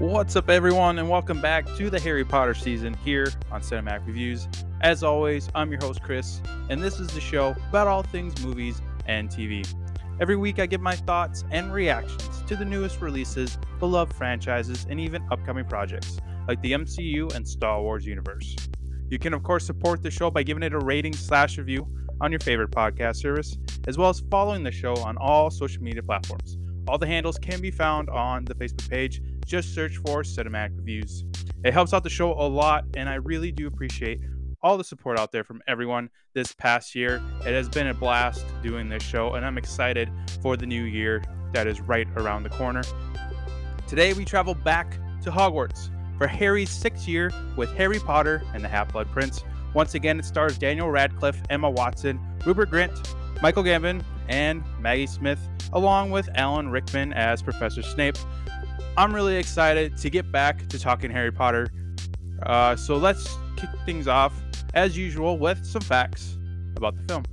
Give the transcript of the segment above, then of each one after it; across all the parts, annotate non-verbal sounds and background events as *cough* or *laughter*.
What's up, everyone, and welcome back to the Harry Potter season here on Cinematic Reviews. As always, I'm your host, Chris, and this is the show about all things movies and TV. Every week, I give my thoughts and reactions to the newest releases, beloved franchises, and even upcoming projects like the MCU and Star Wars universe. You can, of course, support the show by giving it a rating slash review on your favorite podcast service, as well as following the show on all social media platforms. All the handles can be found on the Facebook page. Just search for Cinematic Reviews. It helps out the show a lot, and I really do appreciate all the support out there from everyone this past year. It has been a blast doing this show, and I'm excited for the new year that is right around the corner. Today, we travel back to Hogwarts for Harry's sixth year with Harry Potter and the Half Blood Prince. Once again, it stars Daniel Radcliffe, Emma Watson, Rupert Grint, Michael Gambon, and Maggie Smith, along with Alan Rickman as Professor Snape. I'm really excited to get back to talking Harry Potter. Uh, so let's kick things off, as usual, with some facts about the film.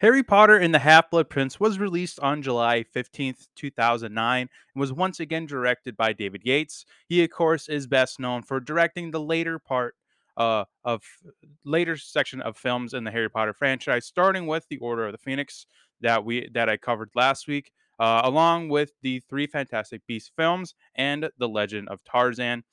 Harry Potter and the Half Blood Prince was released on July 15th, 2009, and was once again directed by David Yates. He, of course, is best known for directing the later part uh, of later section of films in the Harry Potter franchise, starting with the Order of the Phoenix that we that I covered last week, uh, along with the three Fantastic Beasts films and the Legend of Tarzan.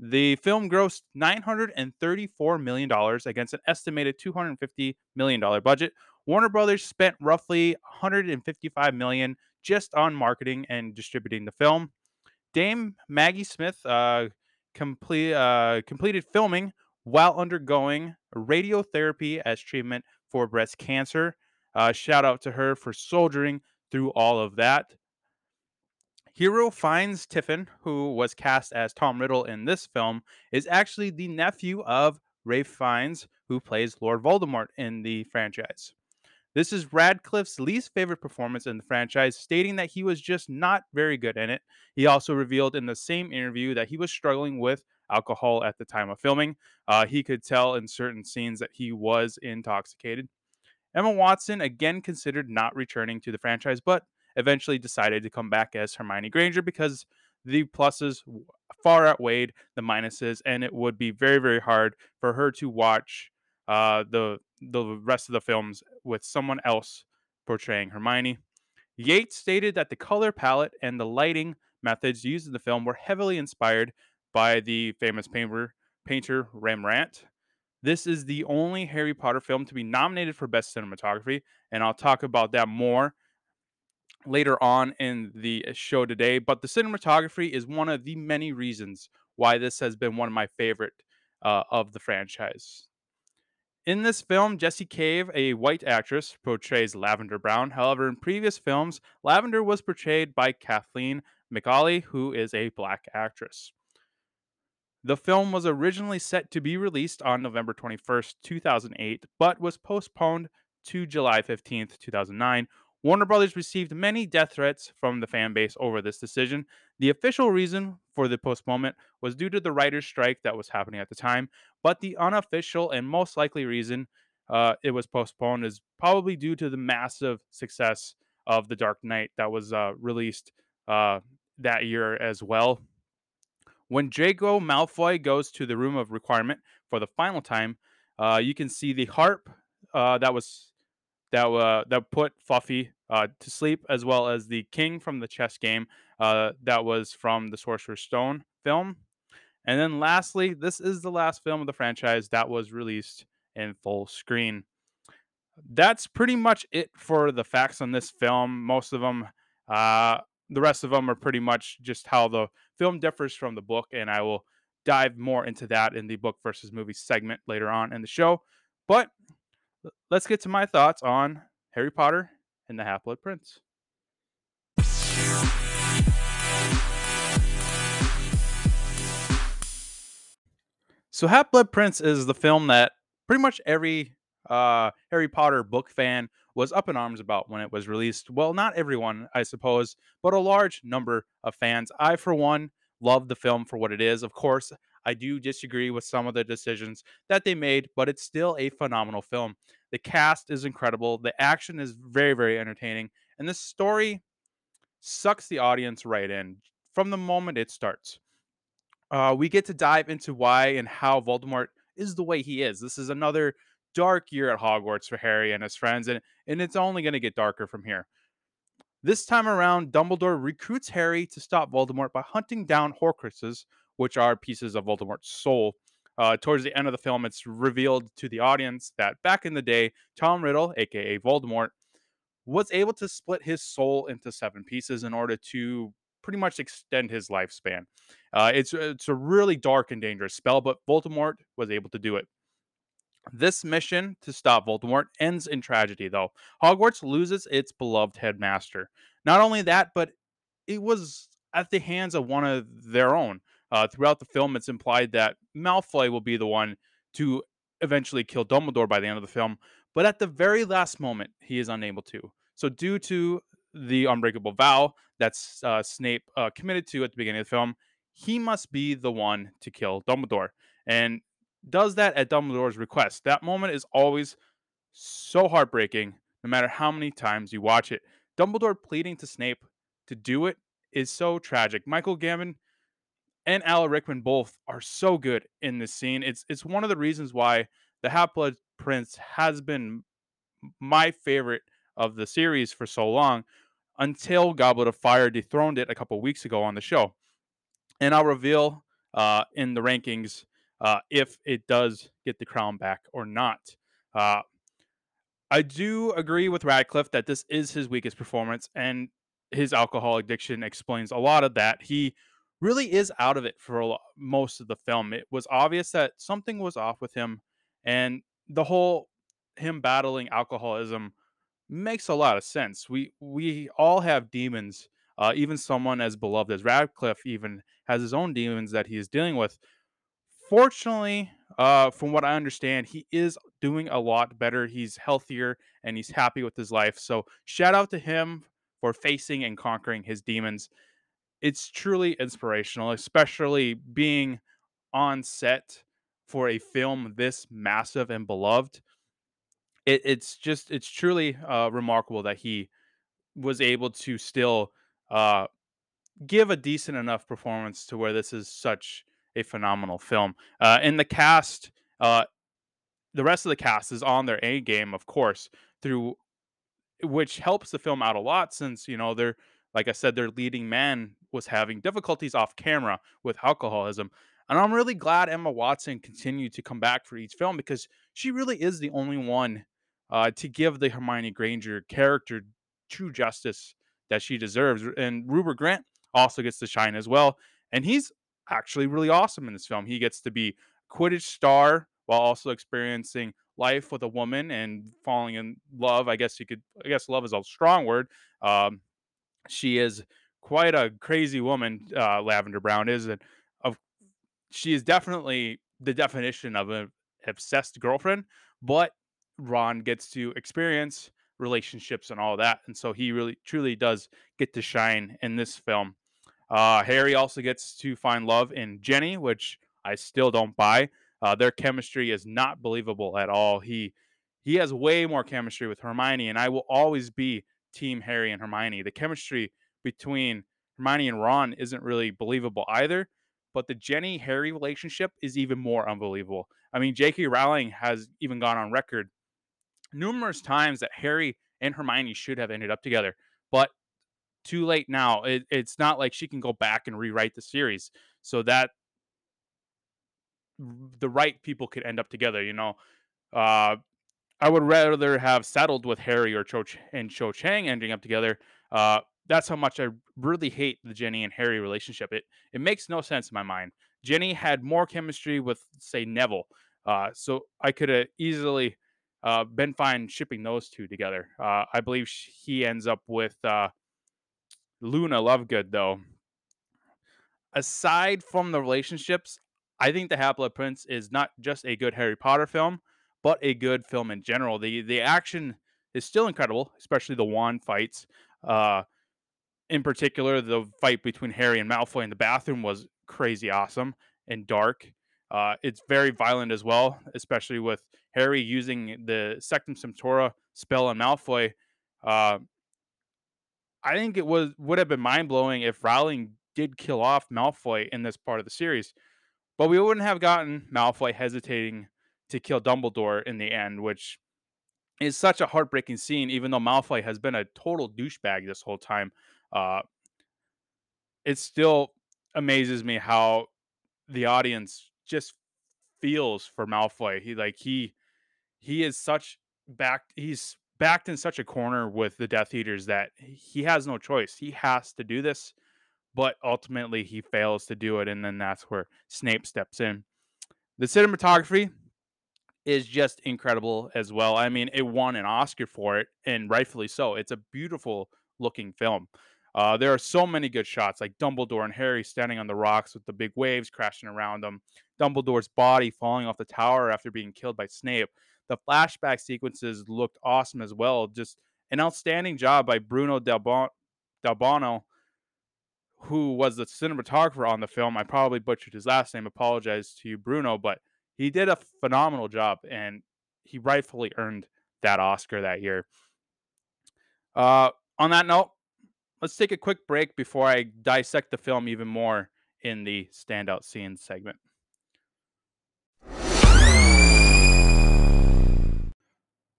The film grossed $934 million against an estimated $250 million budget, Warner Brothers spent roughly 155 million just on marketing and distributing the film. Dame Maggie Smith uh, complete, uh, completed filming while undergoing radiotherapy as treatment for breast cancer. Uh, shout out to her for soldiering through all of that. Hero Fiennes Tiffin, who was cast as Tom Riddle in this film, is actually the nephew of Ralph Fiennes, who plays Lord Voldemort in the franchise. This is Radcliffe's least favorite performance in the franchise, stating that he was just not very good in it. He also revealed in the same interview that he was struggling with alcohol at the time of filming. Uh, he could tell in certain scenes that he was intoxicated. Emma Watson again considered not returning to the franchise, but eventually decided to come back as Hermione Granger because the pluses far outweighed the minuses, and it would be very, very hard for her to watch uh, the the rest of the films with someone else portraying Hermione. Yates stated that the color palette and the lighting methods used in the film were heavily inspired by the famous painter, painter Rembrandt. This is the only Harry Potter film to be nominated for Best Cinematography, and I'll talk about that more later on in the show today. But the cinematography is one of the many reasons why this has been one of my favorite uh, of the franchise. In this film, Jessie Cave, a white actress, portrays Lavender Brown. However, in previous films, Lavender was portrayed by Kathleen McCauley, who is a black actress. The film was originally set to be released on November 21st, 2008, but was postponed to July 15th, 2009. Warner Brothers received many death threats from the fan base over this decision. The official reason for the postponement was due to the writer's strike that was happening at the time, but the unofficial and most likely reason uh, it was postponed is probably due to the massive success of The Dark Knight that was uh, released uh, that year as well. When Draco Malfoy goes to the room of requirement for the final time, uh, you can see the harp uh, that was that uh, that put Fluffy uh, to sleep, as well as the king from the chess game uh, that was from the Sorcerer's Stone film. And then lastly, this is the last film of the franchise that was released in full screen. That's pretty much it for the facts on this film. Most of them, uh, the rest of them are pretty much just how the film differs from the book, and I will dive more into that in the book versus movie segment later on in the show. But let's get to my thoughts on Harry Potter and the Half Blood Prince. So, Half Blood Prince is the film that pretty much every uh, Harry Potter book fan was up in arms about when it was released. Well, not everyone, I suppose, but a large number of fans. I, for one, love the film for what it is. Of course, I do disagree with some of the decisions that they made, but it's still a phenomenal film. The cast is incredible, the action is very, very entertaining, and the story sucks the audience right in from the moment it starts. Uh, we get to dive into why and how Voldemort is the way he is. This is another dark year at Hogwarts for Harry and his friends, and, and it's only going to get darker from here. This time around, Dumbledore recruits Harry to stop Voldemort by hunting down Horcruxes, which are pieces of Voldemort's soul. Uh, towards the end of the film, it's revealed to the audience that back in the day, Tom Riddle, aka Voldemort, was able to split his soul into seven pieces in order to pretty much extend his lifespan. Uh, it's it's a really dark and dangerous spell, but Voldemort was able to do it. This mission to stop Voldemort ends in tragedy, though. Hogwarts loses its beloved headmaster. Not only that, but it was at the hands of one of their own. Uh, throughout the film, it's implied that Malfoy will be the one to eventually kill Dumbledore by the end of the film, but at the very last moment, he is unable to. So, due to the unbreakable vow that uh, Snape uh, committed to at the beginning of the film, he must be the one to kill Dumbledore. And does that at Dumbledore's request. That moment is always so heartbreaking, no matter how many times you watch it. Dumbledore pleading to Snape to do it is so tragic. Michael Gambon and Alan Rickman both are so good in this scene. It's it's one of the reasons why the Half Blood Prince has been my favorite of the series for so long until Goblet of Fire dethroned it a couple weeks ago on the show. And I'll reveal uh, in the rankings uh, if it does get the crown back or not. Uh, I do agree with Radcliffe that this is his weakest performance, and his alcohol addiction explains a lot of that. He really is out of it for most of the film. It was obvious that something was off with him, and the whole him battling alcoholism makes a lot of sense. We we all have demons. Uh, even someone as beloved as Radcliffe even has his own demons that he is dealing with. Fortunately, uh, from what I understand, he is doing a lot better. He's healthier and he's happy with his life. So shout out to him for facing and conquering his demons. It's truly inspirational, especially being on set for a film this massive and beloved it, it's just it's truly uh, remarkable that he was able to still uh, give a decent enough performance to where this is such a phenomenal film. Uh, and the cast, uh, the rest of the cast is on their A game, of course, through which helps the film out a lot since you know they're like I said, their leading man was having difficulties off camera with alcoholism. And I'm really glad Emma Watson continued to come back for each film because she really is the only one uh, to give the Hermione Granger character true justice that she deserves. And Rupert Grint also gets to shine as well. And he's actually really awesome in this film. He gets to be Quidditch star while also experiencing life with a woman and falling in love. I guess you could, I guess love is a strong word. Um, she is quite a crazy woman, uh, Lavender Brown is. And of, she is definitely the definition of an obsessed girlfriend, but Ron gets to experience relationships and all that. And so he really truly does get to shine in this film. Uh, Harry also gets to find love in Ginny, which I still don't buy. Uh, their chemistry is not believable at all. He he has way more chemistry with Hermione, and I will always be Team Harry and Hermione. The chemistry between Hermione and Ron isn't really believable either, but the Ginny Harry relationship is even more unbelievable. I mean, J.K. Rowling has even gone on record numerous times that Harry and Hermione should have ended up together, but too late now. It, it's not like she can go back and rewrite the series so that the right people could end up together. You know, uh, I would rather have settled with Harry or Cho Ch- and Cho Chang ending up together. Uh, that's how much I really hate the Ginny and Harry relationship. It it makes no sense in my mind. Ginny had more chemistry with say Neville, uh, so I could have easily uh, been fine shipping those two together. Uh, I believe he ends up with uh, Luna Lovegood, though. Aside from the relationships, I think The Half Blood Prince is not just a good Harry Potter film, but a good film in general. The the action is still incredible, especially the wand fights. Uh, in particular, the fight between Harry and Malfoy in the bathroom was crazy awesome. and dark. Uh, it's very violent as well, especially with Harry using the Sectum Sempra spell on Malfoy. Uh, I think it was would have been mind blowing if Rowling did kill off Malfoy in this part of the series, but we wouldn't have gotten Malfoy hesitating to kill Dumbledore in the end, which is such a heartbreaking scene. Even though Malfoy has been a total douchebag this whole time, uh, it still amazes me how the audience just feels for Malfoy. He like he he is such back. he's backed in such a corner with the Death Eaters that he has no choice. He has to do this, but ultimately he fails to do it and then that's where Snape steps in. The cinematography is just incredible as well. I mean, it won an Oscar for it and rightfully so. It's a beautiful looking film. Uh, there are so many good shots, like Dumbledore and Harry standing on the rocks with the big waves crashing around them. Dumbledore's body falling off the tower after being killed by Snape. The flashback sequences looked awesome as well. Just an outstanding job by Bruno Del, bon- who was the cinematographer on the film. I probably butchered his last name. Apologize to you, Bruno, but he did a phenomenal job and he rightfully earned that Oscar that year. Uh, on that note, let's take a quick break before I dissect the film even more in the standout scenes segment.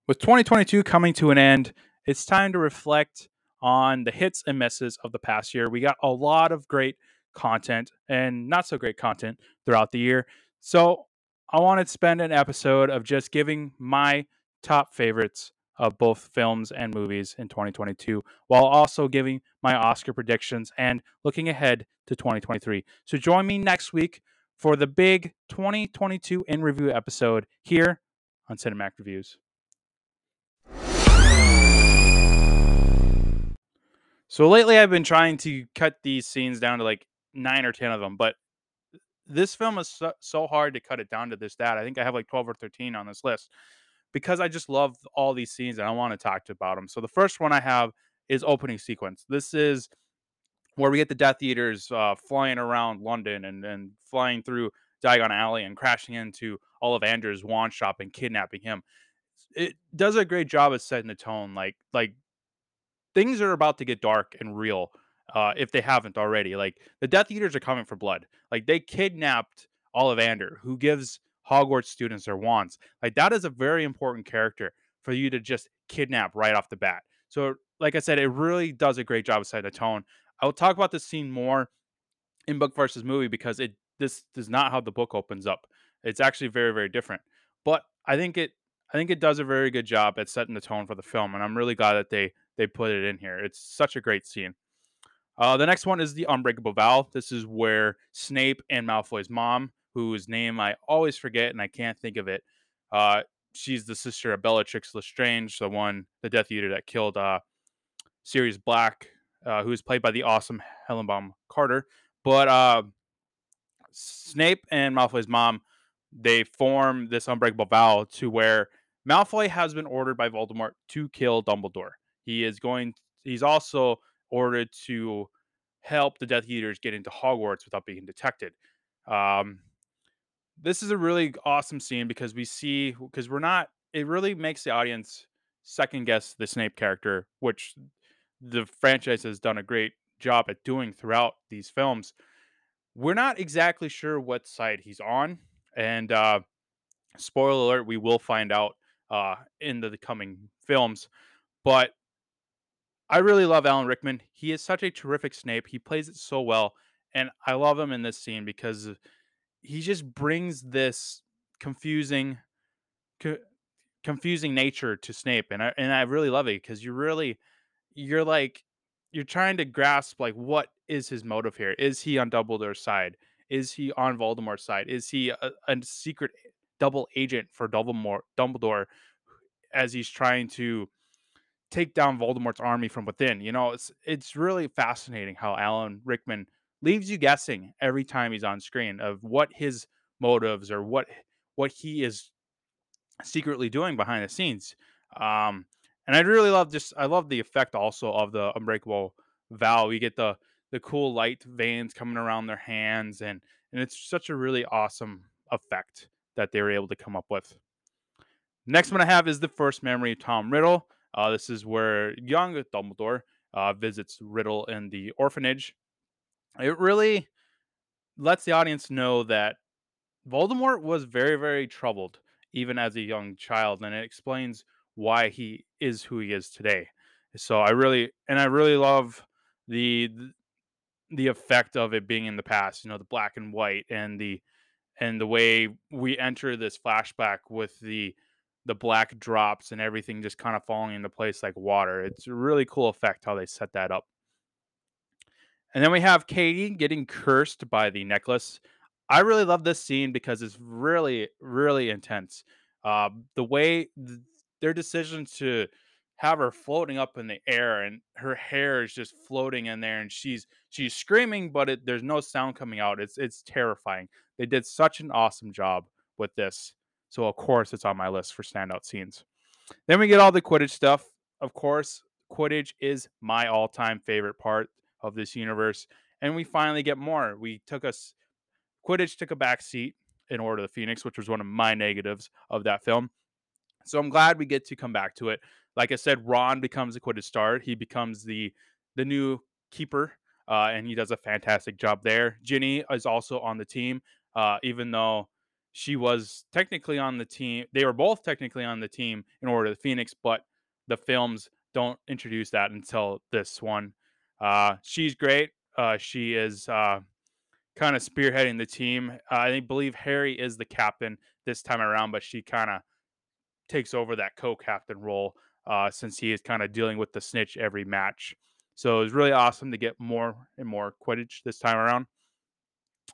With 2022 coming to an end, it's time to reflect on the hits and misses of the past year. We got a lot of great content and not so great content throughout the year. So I want to spend an episode of just giving my top favorites of both films and movies in 2022, while also giving my Oscar predictions and looking ahead to 2023. So join me next week for the big 2022 in review episode here on Cinematic Reviews. So lately, I've been trying to cut these scenes down to like nine or 10 of them, but this film is so, so hard to cut it down to this stat. I think I have like 12 or 13 on this list because I just love all these scenes and I want to talk about them. So the first one I have is opening sequence. This is where we get the Death Eaters uh, flying around London and, and flying through Diagon Alley and crashing into Ollivander's wand shop and kidnapping him. It does a great job of setting the tone. Like like things are about to get dark and real uh, if they haven't already. Like the Death Eaters are coming for blood. Like they kidnapped Ollivander, who gives Hogwarts students their wands. Like that is a very important character for you to just kidnap right off the bat. So, like I said, it really does a great job of setting the tone. I will talk about this scene more in book versus movie because it this is not how the book opens up. It's actually very very different. But I think it I think it does a very good job at setting the tone for the film, and I'm really glad that they they put it in here. It's such a great scene. Uh, the next one is the Unbreakable Vow. This is where Snape and Malfoy's mom, whose name I always forget and I can't think of it, uh, she's the sister of Bellatrix Lestrange, the one, the Death Eater that killed uh, Sirius Black, uh, who is played by the awesome Helen Bonham Carter. But uh, Snape and Malfoy's mom, they form this unbreakable vow to where Malfoy has been ordered by Voldemort to kill Dumbledore. He is going. He's also ordered to help the Death Eaters get into Hogwarts without being detected. Um, this is a really awesome scene because we see because we're not. It really makes the audience second guess the Snape character, which the franchise has done a great job at doing throughout these films. We're not exactly sure what side he's on, and uh, spoiler alert, we will find out uh, in the, the coming films. But I really love Alan Rickman. He is such a terrific Snape. He plays it so well, and I love him in this scene because he just brings this confusing, co- confusing nature to Snape, and I and I really love it because you really, you're like, you're trying to grasp like what is his motive here? Is he on Dumbledore's side? Is he on Voldemort's side? Is he a, a secret double agent for Dumbledore? Dumbledore, as he's trying to take down Voldemort's army from within. You know, it's it's really fascinating how Alan Rickman leaves you guessing every time he's on screen of what his motives or what what he is secretly doing behind the scenes. Um, and I really love just I love the effect also of the unbreakable vow. You get the the cool light veins coming around their hands and and it's such a really awesome effect that they were able to come up with. Next one I have is the first memory of Tom Riddle. Uh, this is where young Dumbledore uh, visits Riddle in the orphanage. It really lets the audience know that Voldemort was very, very troubled, even as a young child, and it explains why he is who he is today. So I really, and I really love the the effect of it being in the past. You know, the black and white and the and the way we enter this flashback with the the black drops and everything just kind of falling into place like water. It's a really cool effect how they set that up. And then we have Katie getting cursed by the necklace. I really love this scene because it's really, really intense. Uh, the way th- their decision to have her floating up in the air and her hair is just floating in there and she's she's screaming but it, there's no sound coming out it's it's terrifying they did such an awesome job with this so of course it's on my list for standout scenes. Then we get all the quidditch stuff. Of course quidditch is my all-time favorite part of this universe and we finally get more. We took us quidditch took a back seat in order of the phoenix which was one of my negatives of that film. So i'm glad we get to come back to it. Like I said, Ron becomes a Quidditch star. He becomes the the new keeper, uh, and he does a fantastic job there. Ginny is also on the team, uh, even though she was technically on the team. They were both technically on the team in order to Phoenix, but the films don't introduce that until this one. Uh, she's great. Uh, she is uh, kind of spearheading the team. I believe Harry is the captain this time around, but she kind of takes over that co-captain role uh, since he is kind of dealing with the snitch every match. So it was really awesome to get more and more Quidditch this time around.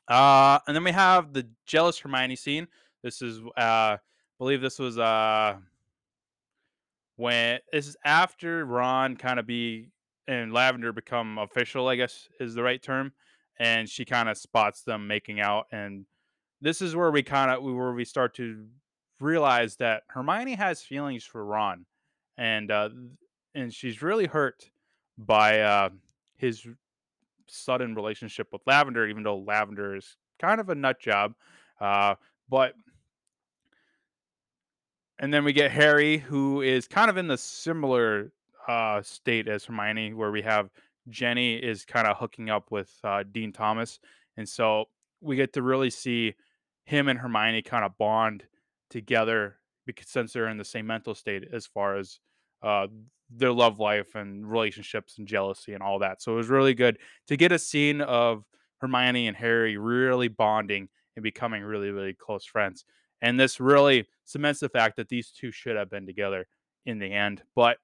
Uh, and then we have the jealous Hermione scene. This is, uh, believe this was uh, when this is after Ron kind of be and Lavender become official, I guess is the right term, and she kind of spots them making out, and this is where we kind of where we start to realize that Hermione has feelings for Ron, and uh, and she's really hurt by uh, his sudden relationship with Lavender, even though Lavender is kind of a nut job. Uh, but and then we get Harry, who is kind of in the similar uh, state as Hermione, where we have Ginny is kind of hooking up with uh, Dean Thomas, and so we get to really see him and Hermione kind of bond together because since they're in the same mental state as far as uh, their love life and relationships and jealousy and all that. So it was really good to get a scene of Hermione and Harry really bonding and becoming really, really close friends. And this really cements the fact that these two should have been together in the end. But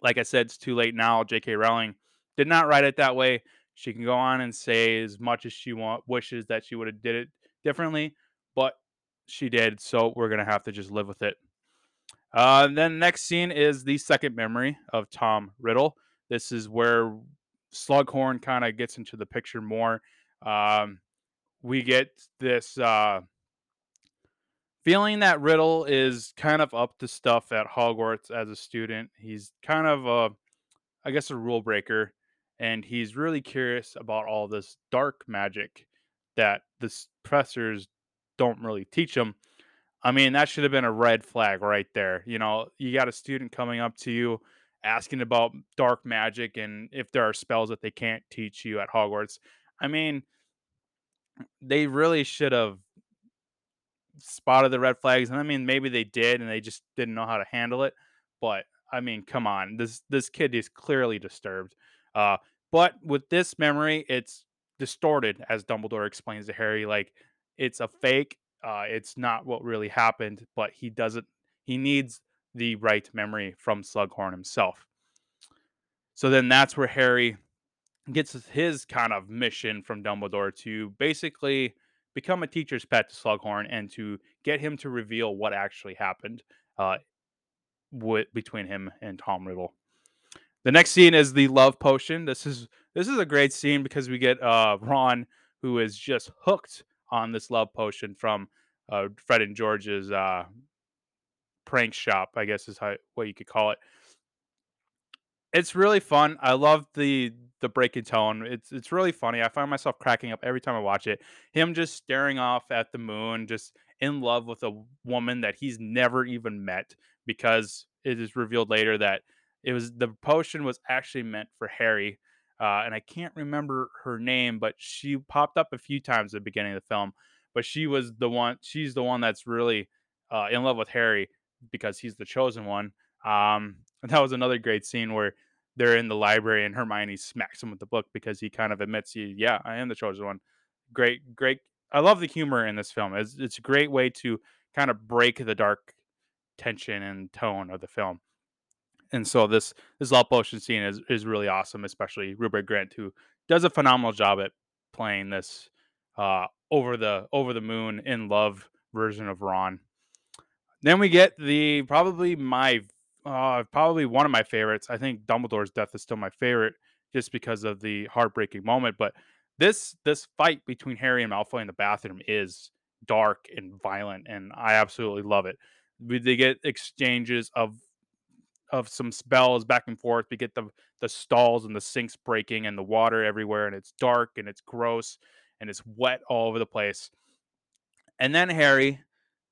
like I said, it's too late now. J.K. Rowling did not write it that way. She can go on and say as much as she want wishes that she would have did it differently, but she did. So we're gonna have to just live with it. Uh, then next scene is the second memory of Tom Riddle. This is where Slughorn kind of gets into the picture more. Um, we get this uh, feeling that Riddle is kind of up to stuff at Hogwarts as a student. He's kind of a, I guess, a rule breaker, and he's really curious about all this dark magic that the professors don't really teach him. I mean, that should have been a red flag right there. You know, you got a student coming up to you asking about dark magic and if there are spells that they can't teach you at Hogwarts. I mean, they really should have spotted the red flags. And I mean, maybe they did and they just didn't know how to handle it. But I mean, come on. This this kid is clearly disturbed. Uh, but with this memory, it's distorted, as Dumbledore explains to Harry. Like it's a fake uh, it's not what really happened, but he doesn't. He needs the right memory from Slughorn himself. So then that's where Harry gets his kind of mission from Dumbledore to basically become a teacher's pet to Slughorn and to get him to reveal what actually happened uh, between him and Tom Riddle. The next scene is the love potion. This is this is a great scene because we get uh, Ron who is just hooked on this love potion from uh, Fred and George's uh, prank shop, I guess is how what you could call it. It's really fun. I love the the break in tone. It's it's really funny. I find myself cracking up every time I watch it. Him just staring off at the moon, just in love with a woman that he's never even met because it is revealed later that it was the potion was actually meant for Harry. Uh, and I can't remember her name, but she popped up a few times at the beginning of the film. But she was the one. She's the one that's really uh, in love with Harry because he's the chosen one. Um, and *laughs* that was another great scene where they're in the library and Hermione smacks him with the book because he kind of admits he, yeah, I am the chosen one. Great, great. I love the humor in this film. It's, it's a great way to kind of break the dark tension and tone of the film. And so this this love potion scene is is really awesome, especially Rupert Grint, who does a phenomenal job at playing this uh, over the over the moon in love version of Ron. Then we get the probably my uh, probably one of my favorites. I think Dumbledore's death is still my favorite, just because of the heartbreaking moment. But this this fight between Harry and Malfoy in the bathroom is dark and violent, and I absolutely love it. We, they get exchanges of of some spells back and forth. We get the the stalls and the sinks breaking and the water everywhere, and it's dark and it's gross and it's wet all over the place. And then Harry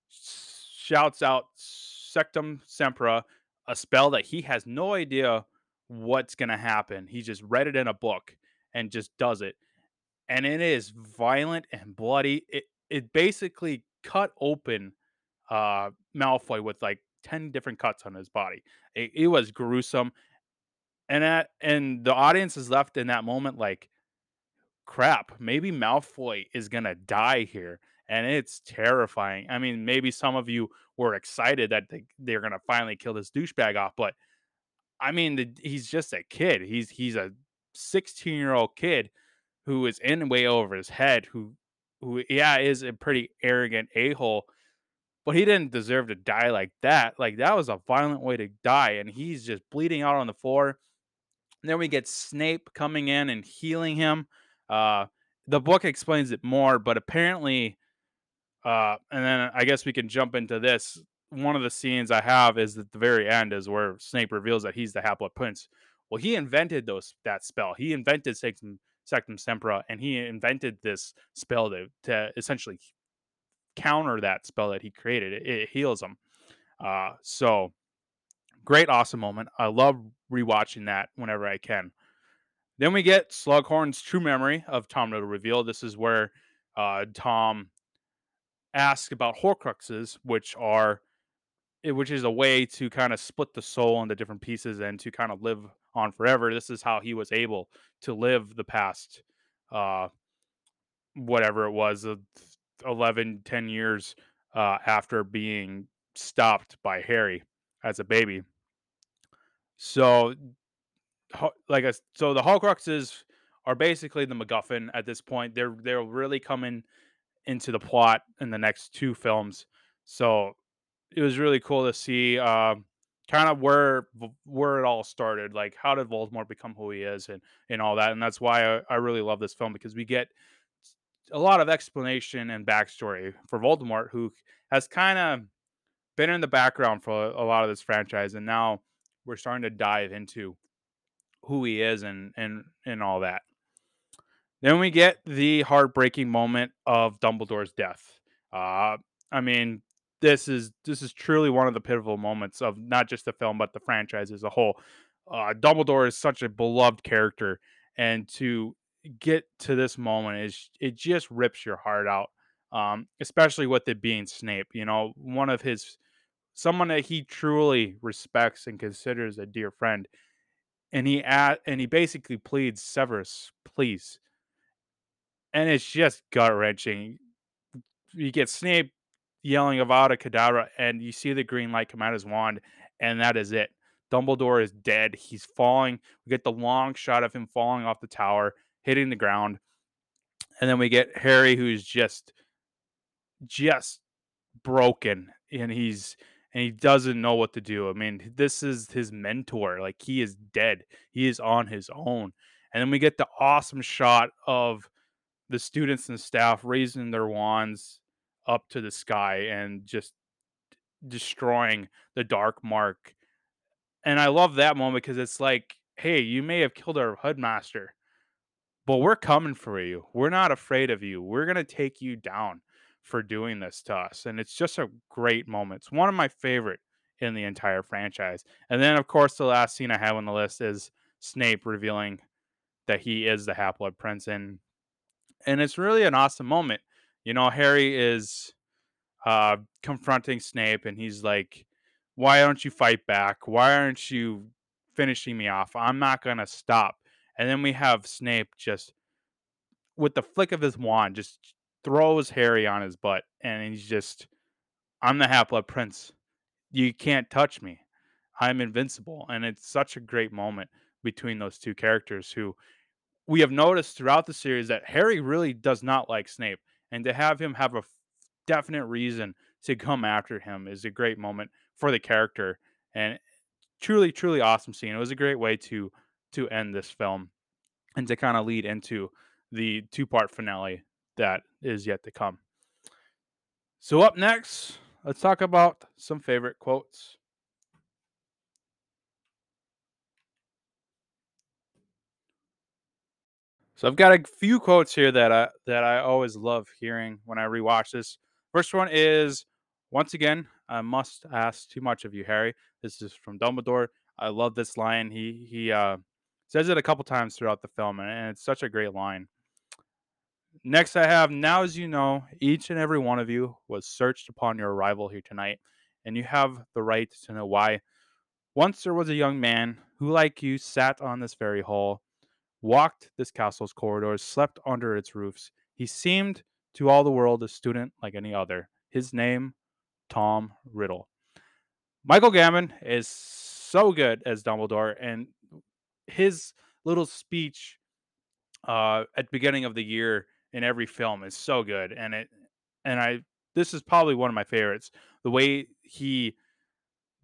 shouts out Sectum Sempra, a spell that he has no idea what's going to happen. He just read it in a book and just does it. And it is violent and bloody. It it basically cut open uh Malfoy with like 10 different cuts on his body. It, it was gruesome. And at, and the audience is left in that moment like crap, maybe Malfoy is going to die here and it's terrifying. I mean, maybe some of you were excited that they, they're going to finally kill this douchebag off, but I mean, the, he's just a kid. He's he's a 16 year old kid who is in way over his head. Who who yeah is a pretty arrogant a hole, but he didn't deserve to die like that. Like that was a violent way to die, and he's just bleeding out on the floor. And then we get Snape coming in and healing him. Uh, the book explains it more, but apparently uh, and then I guess we can jump into this. One of the scenes I have is at the very end is where Snape reveals that he's the Half Prince. Well, he invented those that spell. He invented Sectum, Sectum Sempra, and he invented this spell to, to essentially counter that spell that he created. It, it heals him. Uh, so great, awesome moment. I love rewatching that whenever I can. Then we get Slughorn's true memory of Tom Riddle revealed. This is where uh, Tom ask about Horcruxes, which are eh, which is a way to kind of split the soul into different pieces and to kind of live on forever. This is how he was able to live the past uh whatever it was uh, 11 10 years uh after being stopped by Harry as a baby. So like a, so the Horcruxes are basically the MacGuffin at this point. They're they're really coming into the plot in the next two films. So it was really cool to see uh, kind of where where it all started. Like how did Voldemort become who he is and and all that. And that's why I, I really love this film because we get a lot of explanation and backstory for Voldemort, who has kind of been in the background for a lot of this franchise, and now we're starting to dive into who he is and and and all that. Then we get the heartbreaking moment of Dumbledore's death. Uh, I mean, this is this is truly one of the pivotal moments of not just the film but the franchise as a whole. Uh, Dumbledore is such a beloved character, and to get to this moment is it just rips your heart out. Um, especially with it being Snape, you know, one of his someone that he truly respects and considers a dear friend, and he at and he basically pleads Severus, please and it's just gut wrenching. You get Snape yelling Avada Kedavra, and you see the green light come out his wand, and that is it. Dumbledore is dead. He's falling. We get the long shot of him falling off the tower, hitting the ground, and then we get Harry, who's just, just broken, and he's and he doesn't know what to do. I mean, this is his mentor. Like he is dead. He is on his own. And then we get the awesome shot of the students and staff raising their wands up to the sky and just destroying the dark mark. And I love that moment because it's like hey, you may have killed our headmaster, but we're coming for you. We're not afraid of you. We're going to take you down for doing this to us. And it's just a great moment. It's one of my favorite in the entire franchise. And then, of course, the last scene I have on the list is Snape revealing that he is the Half Blood Prince. And and it's really an awesome moment. You know, Harry is uh, confronting Snape, and he's like, "Why don't you fight back? Why aren't you finishing me off? I'm not gonna stop." And then we have Snape just with the flick of his wand, just throws Harry on his butt, and he's just, "I'm the Half Blood Prince. You can't touch me. I'm invincible." And it's such a great moment between those two characters who we have noticed throughout the series that Harry really does not like Snape, and to have him have a definite reason to come after him is a great moment for the character and truly truly awesome scene. It was a great way to to end this film and to kind of lead into the two-part finale that is yet to come. So up next, let's talk about some favorite quotes. So I've got a few quotes here that I that I always love hearing when I rewatch this. First one is once again, I must ask too much of you, Harry. This is from Dumbledore. I love this line. He he uh, says it a couple times throughout the film, and it's such a great line. Next, I have now, as you know, each and every one of you was searched upon your arrival here tonight, and you have the right to know why. Once there was a young man who, like you, sat on this very hall walked this castle's corridors, slept under its roofs. He seemed to all the world a student like any other. His name, Tom Riddle. Michael Gambon is so good as Dumbledore, and his little speech uh, at beginning of the year in every film is so good, and it and I this is probably one of my favorites. The way he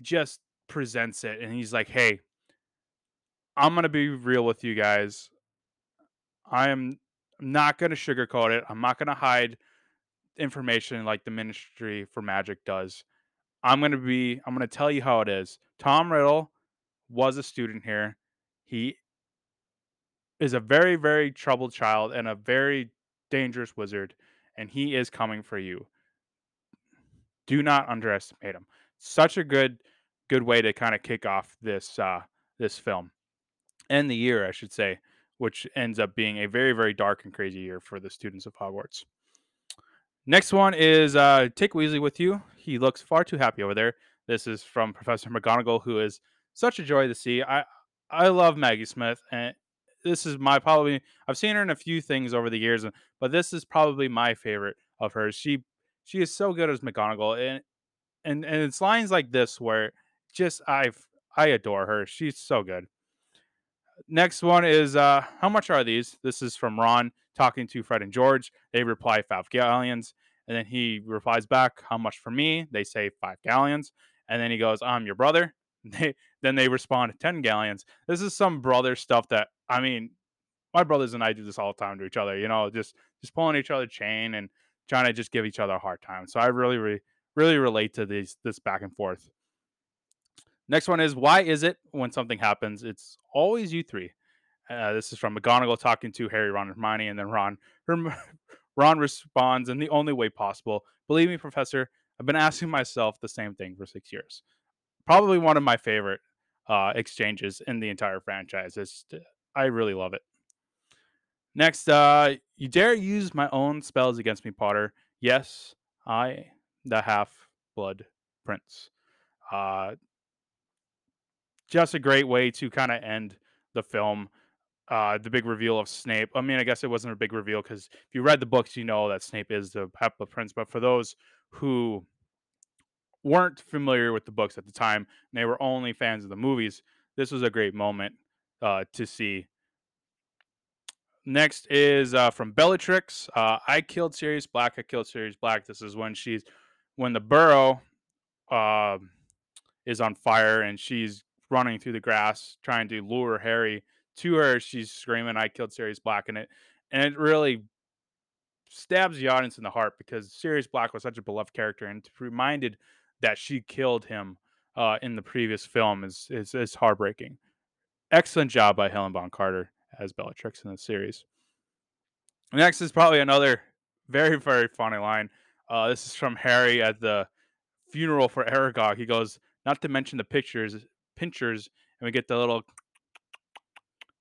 just presents it, and he's like, "Hey, I'm gonna be real with you guys. I am not gonna sugarcoat it. I'm not gonna hide information like the Ministry for Magic does. I'm gonna be. I'm gonna tell you how it is. Tom Riddle was a student here. He is a very, very troubled child and a very dangerous wizard, and he is coming for you. Do not underestimate him. Such a good, good way to kind of kick off this uh, this film and the year, I should say, which ends up being a very, very dark and crazy year for the students of Hogwarts. Next one is uh, take Weasley with you. He looks far too happy over there. This is from Professor McGonagall, who is such a joy to see. I I love Maggie Smith, and this is my probably I've seen her in a few things over the years, but this is probably my favorite of hers. She she is so good as McGonagall, and and and it's lines like this where just I've I adore her. She's so good. Next one is uh, how much are these? This is from Ron talking to Fred and George. They reply five galleons, and then he replies back, "How much for me?" They say five galleons, and then he goes, "I'm your brother." *laughs* They, then they respond ten galleons. This is some brother stuff that I mean, my brothers and I do this all the time to each other. You know, just just pulling each other chain and trying to just give each other a hard time. So I really, really, really relate to these this back and forth. Next one is why is it when something happens, it's always you three? Uh, this is from McGonagall talking to Harry, Ron, and Hermione, and then Ron. *laughs* Ron responds in the only way possible. Believe me, Professor, I've been asking myself the same thing for six years. Probably one of my favorite uh, exchanges in the entire franchise. It's, I really love it. Next, uh, you dare use my own spells against me, Potter. Yes, I, the half blood prince. Uh, just a great way to kind of end the film. Uh, the big reveal of Snape. I mean, I guess it wasn't a big reveal because if you read the books, you know that Snape is the Half Blood Prince. But for those who weren't familiar with the books at the time, and they were only fans of the movies, this was a great moment uh, to see. Next is uh, from Bellatrix. Uh, I killed Sirius Black. I killed Sirius Black. This is when she's when the burrow uh, is on fire and she's running through the grass trying to lure Harry to her. She's screaming, "I killed Sirius Black!" and it and it really stabs the audience in the heart because Sirius Black was such a beloved character, and reminded that she killed him uh, in the previous film is, is is heartbreaking. excellent job by Helen Bonham Carter as Bellatrix in the series. Next is probably another very very funny line. Uh, this is from Harry at the funeral for Aragog. He goes, not to mention the pictures, pinchers, and we get the little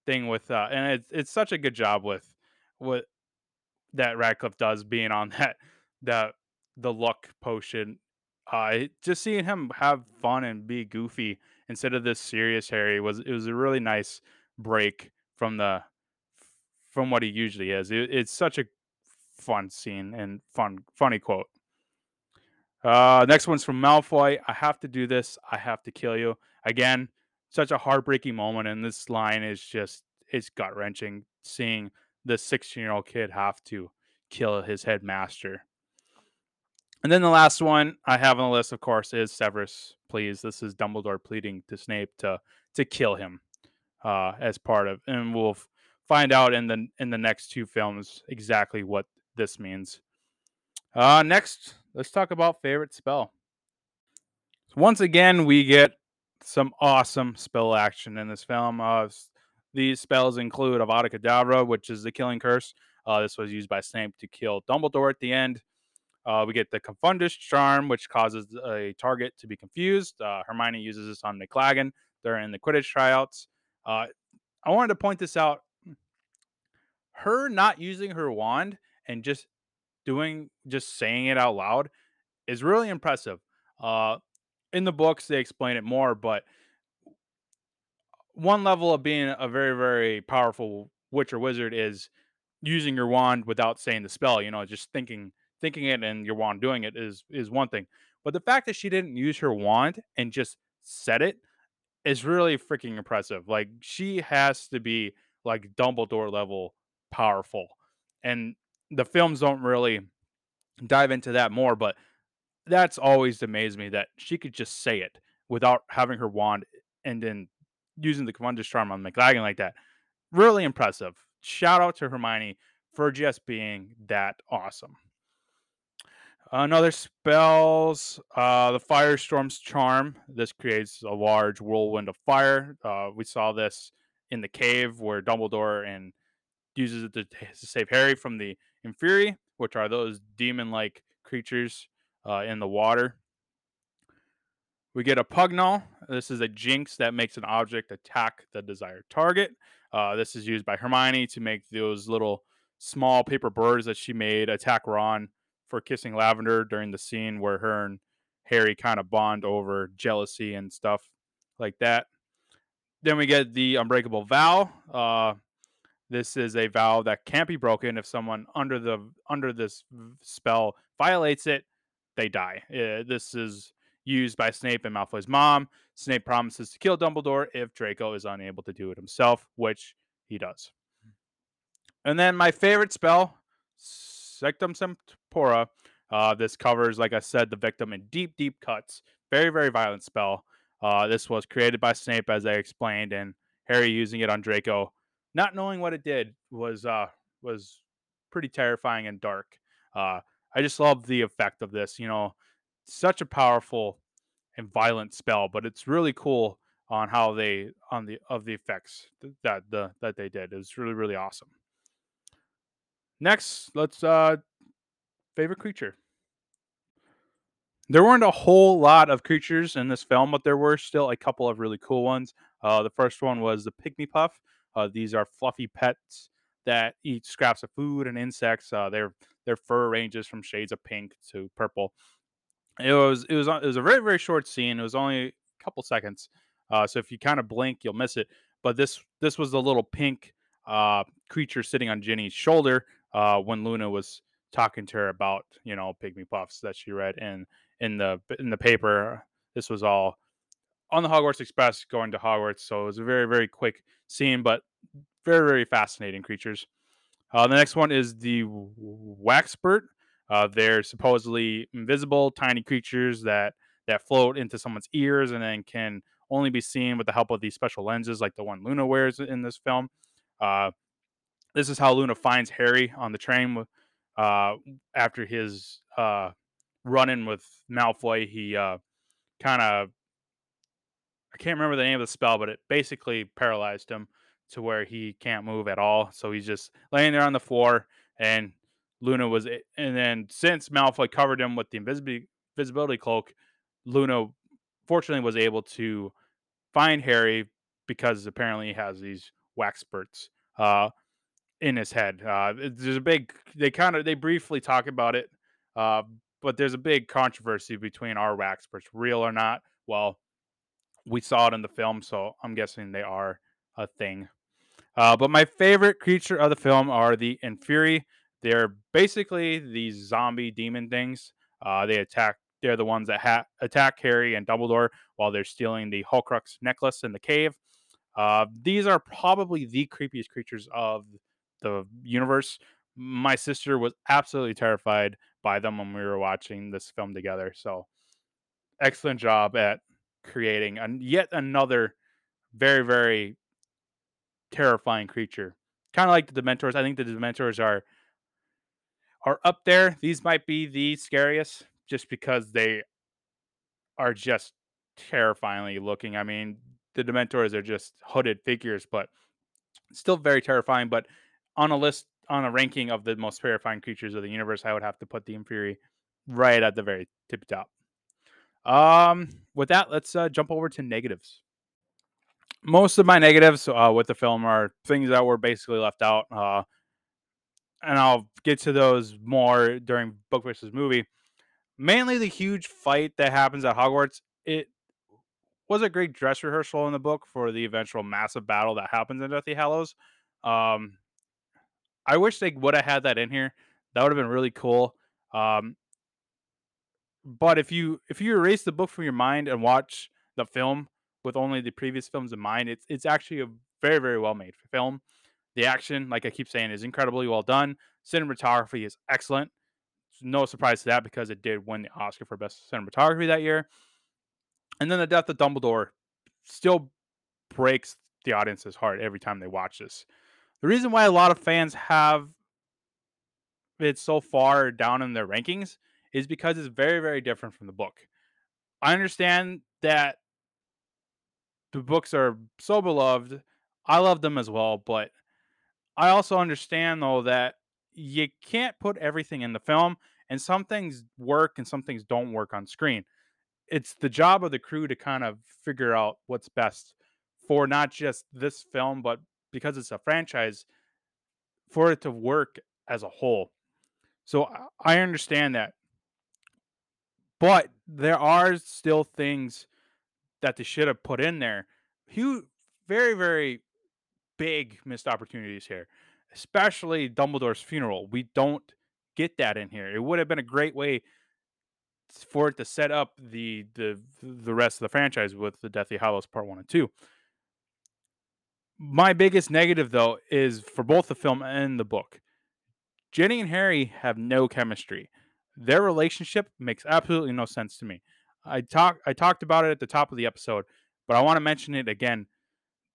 thing with, uh, and it's it's such a good job with what that Radcliffe does being on *laughs* that that the luck potion. Uh, just seeing him have fun and be goofy instead of this serious Harry was it was a really nice break from the from what he usually is. It, it's such a fun scene and fun funny quote. Uh, next one's from Malfoy. I have to do this. I have to kill you. Again, such a heartbreaking moment, and this line is just it's gut wrenching. Seeing the 16 year old kid have to kill his headmaster. And then the last one I have on the list, of course, is Severus. Please, this is Dumbledore pleading to Snape to to kill him uh, as part of, and we'll find out in the in the next two films exactly what this means. Uh, next, let's talk about favorite spell. So once again, we get some awesome spell action in this film. Uh, these spells include Avada Kedavra, which is the killing curse. Uh, this was used by Snape to kill Dumbledore at the end. Uh, we get the Confundus charm, which causes a target to be confused. Uh, Hermione uses this on McLaggen during the Quidditch tryouts. Uh, I wanted to point this out. Her not using her wand and just doing, just saying it out loud is really impressive. Uh, in the books, they explain it more, but one level of being a very, very powerful witch or wizard is using your wand without saying the spell. You know, just thinking thinking it and your wand doing it is is one thing. But the fact that she didn't use her wand and just said it is really freaking impressive. Like she has to be like Dumbledore level powerful. And the films don't really dive into that more, but that's always amazed me that she could just say it without having her wand and then using the Confundus charm on McLaggen like that. Really impressive. Shout out to Hermione for just being that awesome. Another spells, uh, the Firestorm's Charm. This creates a large whirlwind of fire. Uh, we saw this in the cave where Dumbledore and uses it to, to save Harry from the Inferi, which are those demon-like creatures uh, in the water. We get Oppugno. This is a jinx that makes an object attack the desired target. Uh, this is used by Hermione to make those little small paper birds that she made attack Ron for kissing Lavender during the scene where her and Harry kind of bond over jealousy and stuff like that. Then we get the Unbreakable Vow. Uh, this is a vow that can't be broken if someone under the under this spell violates it, they die. Uh, this is used by Snape and Malfoy's mom. Snape promises to kill Dumbledore if Draco is unable to do it himself, which he does. And then my favorite spell, Sectum Sempra. Uh, this covers, like I said, the victim in deep, deep cuts. Very, very violent spell. Uh, this was created by Snape, as I explained, and Harry using it on Draco, not knowing what it did, was uh, was pretty terrifying and dark. Uh, I just love the effect of this. You know, such a powerful and violent spell, but it's really cool on how they on the of the effects that the that they did. It's really really awesome. Next, let's uh favorite creature. There weren't a whole lot of creatures in this film, but there were still a couple of really cool ones. Uh, the first one was the pygmy puff. Uh, these are fluffy pets that eat scraps of food and insects. Uh, their their fur ranges from shades of pink to purple. It was it was it was a very very short scene. It was only a couple seconds, uh, so if you kind of blink, you'll miss it. But this this was the little pink uh, creature sitting on Ginny's shoulder uh, when Luna was talking to her about you know pygmy puffs that she read in in the in the paper. This was all on the Hogwarts Express going to Hogwarts, so it was a very very quick scene, but very very fascinating creatures. Uh, the next one is the Wrackspurt. Uh, they're supposedly invisible, tiny creatures that that float into someone's ears and then can only be seen with the help of these special lenses, like the one Luna wears in this film. Uh, this is how Luna finds Harry on the train uh, after his uh, run-in with Malfoy. He uh, kind of I can't remember the name of the spell, but it basically paralyzed him to where he can't move at all. So he's just laying there on the floor, and Luna was. And then since Malfoy covered him with the invisibility invisibility cloak, Luna fortunately was able to find Harry because apparently he has these Wrackspurts uh, in his head. Uh, there's a big. They kind of they briefly talk about it, uh, but there's a big controversy between our Wrackspurts, real or not. Well, we saw it in the film, so I'm guessing they are a thing. Uh, but my favorite creature of the film are the Inferi. They're basically these zombie demon things. Uh, they attack. They're the ones that ha- attack Harry and Dumbledore while they're stealing the Horcrux necklace in the cave. Uh, these are probably the creepiest creatures of the universe. My sister was absolutely terrified by them when we were watching this film together. So, excellent job at creating and yet another very very terrifying creature. Kind of like the Dementors. I think the Dementors are are up there. These might be the scariest just because they are just terrifyingly looking. I mean, the Dementors are just hooded figures, but still very terrifying. But on a list, on a ranking of the most terrifying creatures of the universe, I would have to put the Inferi right at the very tip top. Um, with that, let's uh, jump over to negatives. Most of my negatives uh, with the film are things that were basically left out, uh, and I'll get to those more during book versus movie. Mainly the huge fight that happens at Hogwarts. It was a great dress rehearsal in the book for the eventual massive battle that happens in Deathly Hallows. Um, I wish they would have had that in here. That would have been really cool. Um, but if you if you erase the book from your mind and watch the film with only the previous films in mind, it's it's actually a very very well made film. The action, like I keep saying, is incredibly well done. Cinematography is excellent. No surprise to that because it did win the Oscar for best cinematography that year. And then the death of Dumbledore still breaks the audience's heart every time they watch this. The reason why a lot of fans have it so far down in their rankings is because it's very, very different from the book. I understand that the books are so beloved. I love them as well, but I also understand though that you can't put everything in the film and some things work and some things don't work on screen. It's the job of the crew to kind of figure out what's best for not just this film, but because it's a franchise, for it to work as a whole. So I understand that. But there are still things that they should have put in there. Huge, very, very big missed opportunities here, especially Dumbledore's funeral. We don't get that in here. It would have been a great way for it to set up the the the rest of the franchise with the Deathly Hallows Part One and Two. My biggest negative, though, is for both the film and the book. Ginny and Harry have no chemistry. Their relationship makes absolutely no sense to me. I talk I talked about it at the top of the episode, but I want to mention it again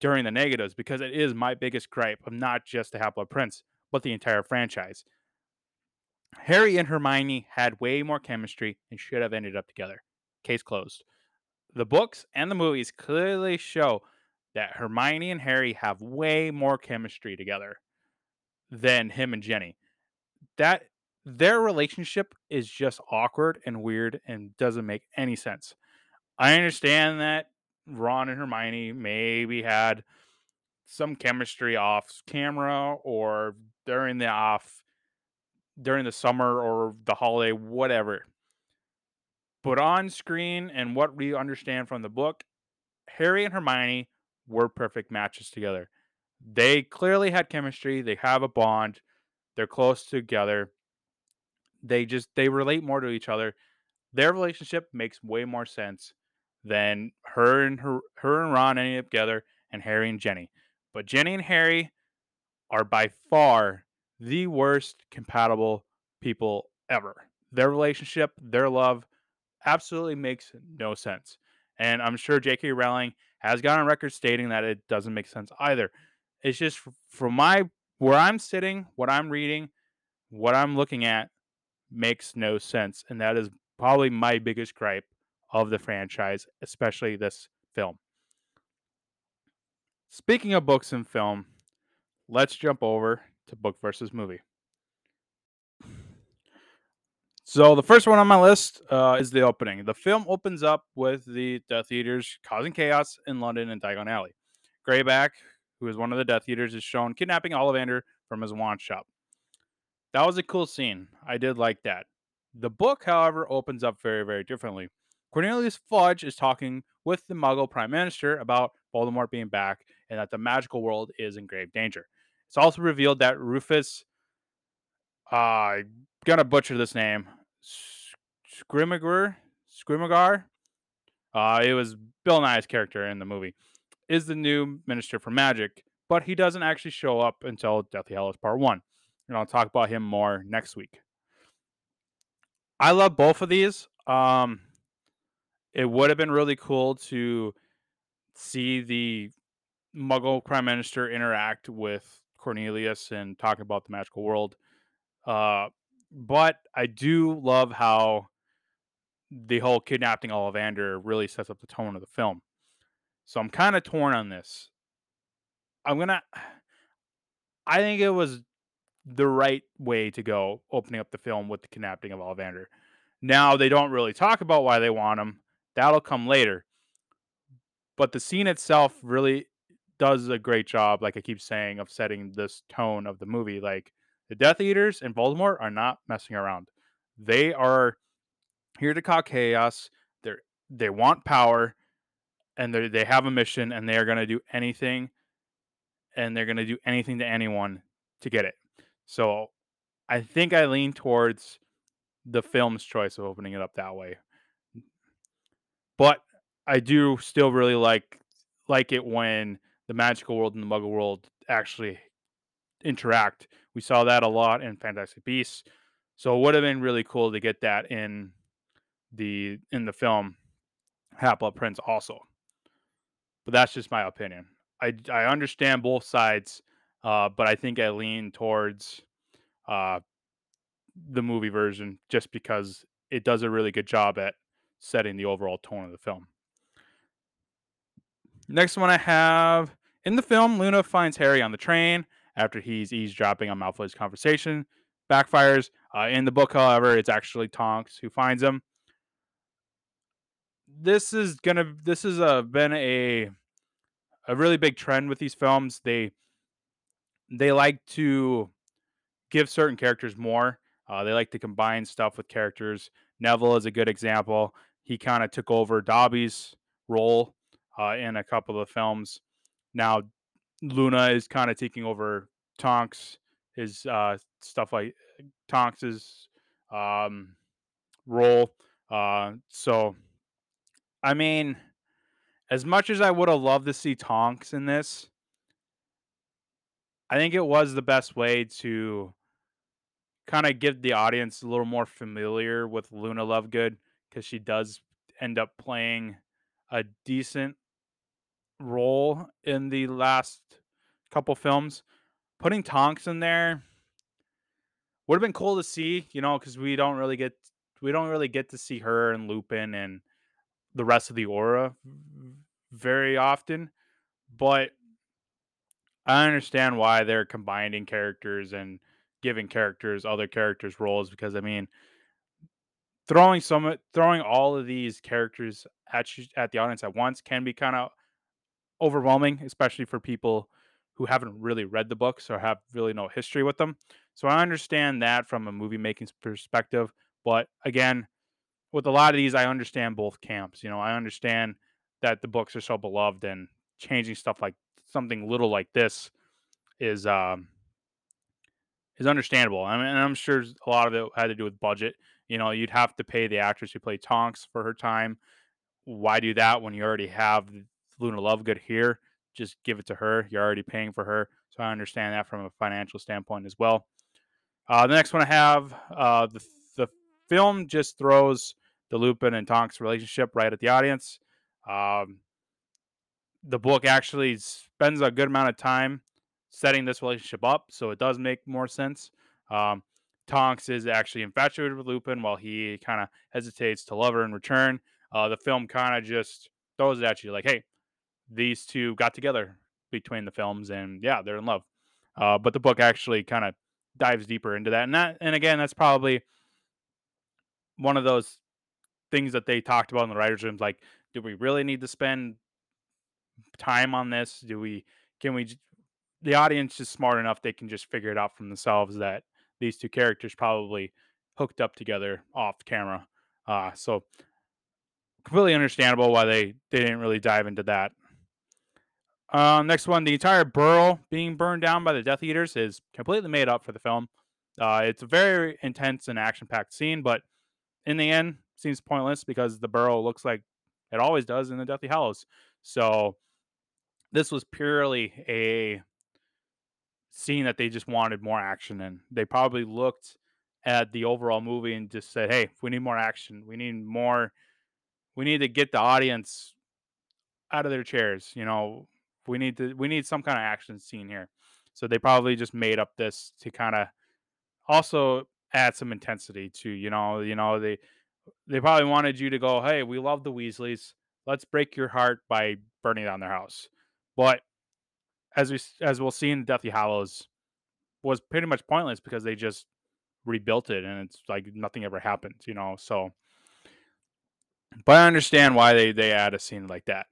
during the negatives because it is my biggest gripe of not just the Half Blood Prince, but the entire franchise. Harry and Hermione had way more chemistry and should have ended up together. Case closed. The books and the movies clearly show that Hermione and Harry have way more chemistry together than him and Ginny. That their relationship is just awkward and weird and doesn't make any sense. I understand that Ron and Hermione maybe had some chemistry off camera or during the off during the summer or the holiday, whatever. But on screen and what we understand from the book, Harry and Hermione were perfect matches together. They clearly had chemistry, they have a bond, they're close together. They just they relate more to each other. Their relationship makes way more sense than her and her her and Ron ending up together and Harry and Ginny. But Ginny and Harry are by far the worst compatible people ever. Their relationship, their love absolutely makes no sense. And I'm sure J.K. Rowling has gone on record stating that it doesn't make sense either. It's just from my where I'm sitting, what I'm reading, what I'm looking at makes no sense. And that is probably my biggest gripe of the franchise, especially this film. Speaking of books and film, let's jump over to book versus movie. So the first one on my list uh, is the opening. The film opens up with the Death Eaters causing chaos in London and Diagon Alley. Greyback, who is one of the Death Eaters, is shown kidnapping Ollivander from his wand shop. That was a cool scene. I did like that. The book, however, opens up very, very differently. Cornelius Fudge is talking with the Muggle Prime Minister about Voldemort being back and that the magical world is in grave danger. It's also revealed that Rufus, uh, I'm gonna butcher this name, Scrimgeour, Scrimgeour, uh, it was Bill Nighy's character in the movie, is the new Minister for Magic, but he doesn't actually show up until Deathly Hallows Part 1. And I'll talk about him more next week. I love both of these. Um, it would have been really cool to see the Muggle Prime Minister interact with Cornelius and talk about the magical world. Uh, but I do love how the whole kidnapping Ollivander really sets up the tone of the film. So I'm kind of torn on this. I'm gonna. I think it was the right way to go, opening up the film with the kidnapping of Ollivander. Now they don't really talk about why they want him. That'll come later. But the scene itself really does a great job, like I keep saying, of setting this tone of the movie. Like the Death Eaters and Voldemort are not messing around. They are here to cause chaos. They they want power, and they they have a mission, and they are going to do anything, and they're going to do anything to anyone to get it. So, I think I lean towards the film's choice of opening it up that way. But I do still really like like it when the magical world and the muggle world actually interact. We saw that a lot in Fantastic Beasts. So it would have been really cool to get that in the in the film Half-Blood Prince also. But that's just my opinion. I I understand both sides, uh, but I think I lean towards uh, the movie version just because it does a really good job at setting the overall tone of the film. Next one I have in the film, Luna finds Harry on the train after he's eavesdropping on Malfoy's conversation. Backfires. Uh, in the book, however, it's actually Tonks who finds him. This is gonna. This has uh, been a a really big trend with these films. They they like to give certain characters more. Uh, they like to combine stuff with characters. Neville is a good example. He kind of took over Dobby's role uh, in a couple of films. Now Luna is kind of taking over Tonks, his uh, stuff like Tonks's um, role. Uh, so, I mean, as much as I would have loved to see Tonks in this, I think it was the best way to kind of give the audience a little more familiar with Luna Lovegood because she does end up playing a decent role in the last couple films. Putting Tonks in there would have been cool to see, you know, because we don't really get we don't really get to see her and Lupin and the rest of the Auror very often. But I understand why they're combining characters and giving characters other characters roles because I mean throwing some throwing all of these characters at at the audience at once can be kind of overwhelming, especially for people who haven't really read the books or have really no history with them. So I understand that from a movie making perspective, but again, with a lot of these I understand both camps. You know, I understand that the books are so beloved and changing stuff like something little like this is um is understandable. I mean, I'm sure a lot of it had to do with budget. You know, you'd have to pay the actress who played Tonks for her time. Why do that when you already have Luna Lovegood here? Just give it to her. You're already paying for her. So I understand that from a financial standpoint as well. Uh, the next one I have uh, the, the film just throws the Lupin and Tonks relationship right at the audience. Um, the book actually spends a good amount of time setting this relationship up, so it does make more sense. Um, Tonks is actually infatuated with Lupin while he kind of hesitates to love her in return. Uh, the film kind of just throws it at you like, hey, these two got together between the films, and yeah, they're in love. Uh, but the book actually kind of dives deeper into that, and that, and again, that's probably one of those things that they talked about in the writers' rooms. Like, do we really need to spend time on this? Do we? Can we? The audience is smart enough; they can just figure it out from themselves that these two characters probably hooked up together off camera. Uh, so completely understandable why they, they didn't really dive into that. Uh, next one, the entire Burrow being burned down by the Death Eaters is completely made up for the film. Uh, it's a very intense and action-packed scene, but in the end, seems pointless because the Burrow looks like it always does in the Deathly Hallows. So this was purely a scene that they just wanted more action in. They probably looked at the overall movie and just said, "Hey, we need more action. We need more. We need to get the audience out of their chairs. You know, we need to. We need some kind of action scene here." So they probably just made up this to kind of also add some intensity to you know you know they they probably wanted you to go hey we love the weasleys let's break your heart by burning down their house but as we as we'll see in deathly hallows was pretty much pointless because they just rebuilt it and it's like nothing ever happened you know so but i understand why they they add a scene like that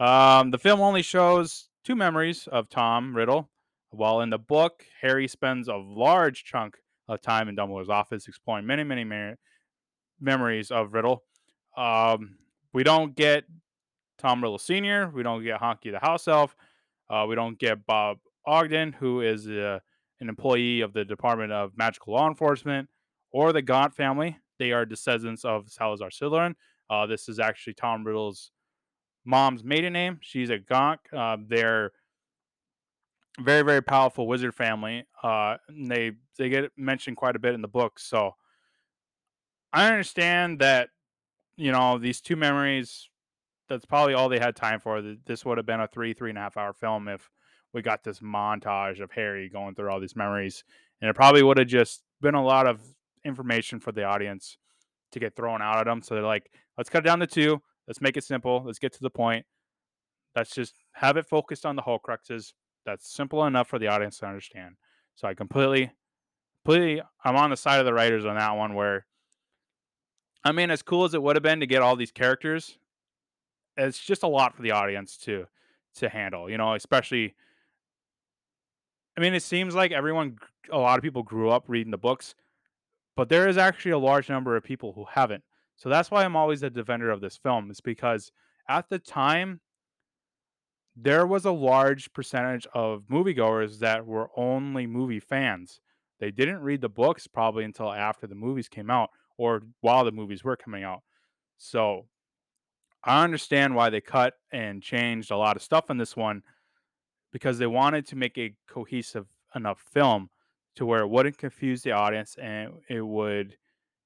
um the film only shows two memories of tom riddle while in the book harry spends a large chunk of time in dumbledore's office exploring many many mer- memories of riddle um we don't get tom riddle senior we don't get Hokey the house elf uh, we don't get bob ogden who is uh, an employee of the Department of Magical Law Enforcement, or the Gaunt family. They are descendants of Salazar Slytherin. Uh, this is actually Tom Riddle's mom's maiden name. She's a Gaunt. Uh, they're very, very powerful wizard family. Uh, they they get mentioned quite a bit in the book. So I understand that you know these two memories. That's probably all they had time for. This would have been a three, three and a half hour film if we got this montage of Harry going through all these memories, and it probably would have just been a lot of information for the audience to get thrown out at them. So they're like, let's cut it down to two. Let's make it simple. Let's get to the point. Let's just have it focused on the Horcruxes. That's simple enough for the audience to understand. So I completely, completely, I'm on the side of the writers on that one. Where, I mean, as cool as it would have been to get all these characters, it's just a lot for the audience to to handle. You know, especially I mean, it seems like everyone, a lot of people grew up reading the books, but there is actually a large number of people who haven't. So that's why I'm always a defender of this film, is because at the time, there was a large percentage of moviegoers that were only movie fans. They didn't read the books probably until after the movies came out or while the movies were coming out. So I understand why they cut and changed a lot of stuff in this one because they wanted to make a cohesive enough film to where it wouldn't confuse the audience and it would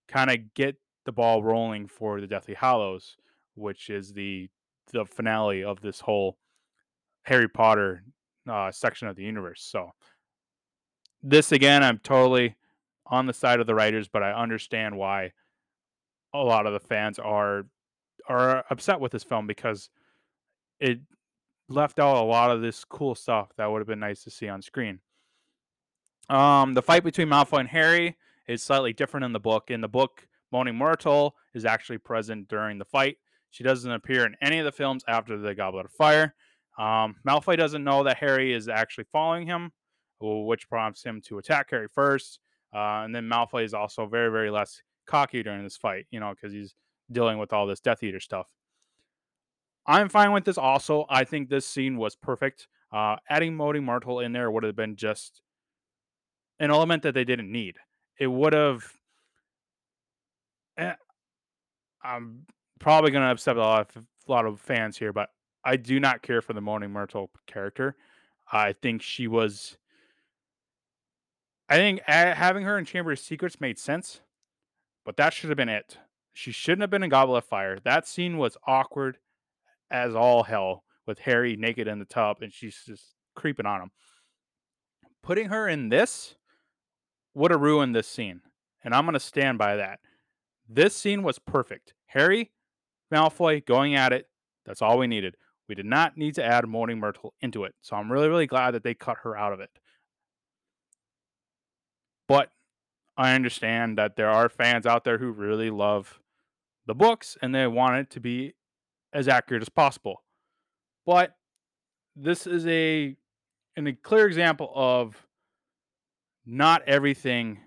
kind of get the ball rolling for the Deathly Hallows, which is the the finale of this whole Harry Potter uh, section of the universe. So this again, I'm totally on the side of the writers, but I understand why a lot of the fans are are upset with this film because it left out a lot of this cool stuff that would have been nice to see on screen. Um, the fight between Malfoy and Harry is slightly different in the book. In the book, Moaning Myrtle is actually present during the fight. She doesn't appear in any of the films after the Goblet of Fire. Um, Malfoy doesn't know that Harry is actually following him, which prompts him to attack Harry first. Uh, and then Malfoy is also very, very less cocky during this fight, you know, because he's dealing with all this Death Eater stuff. I'm fine with this also. I think this scene was perfect. Uh, adding Moaning Myrtle in there would have been just an element that they didn't need. It would have. Eh, I'm probably going to upset a lot, of, a lot of fans here, but I do not care for the Moaning Myrtle character. I think she was. I think having her in Chamber of Secrets made sense, but that should have been it. She shouldn't have been in Goblet of Fire. That scene was awkward as all hell with Harry naked in the tub and she's just creeping on him. Putting her in this would have ruined this scene. And I'm going to stand by that. This scene was perfect. Harry, Malfoy going at it. That's all we needed. We did not need to add Moaning Myrtle into it. So I'm really, really glad that they cut her out of it. But I understand that there are fans out there who really love the books and they want it to be as accurate as possible. But this is a an, a clear example of not everything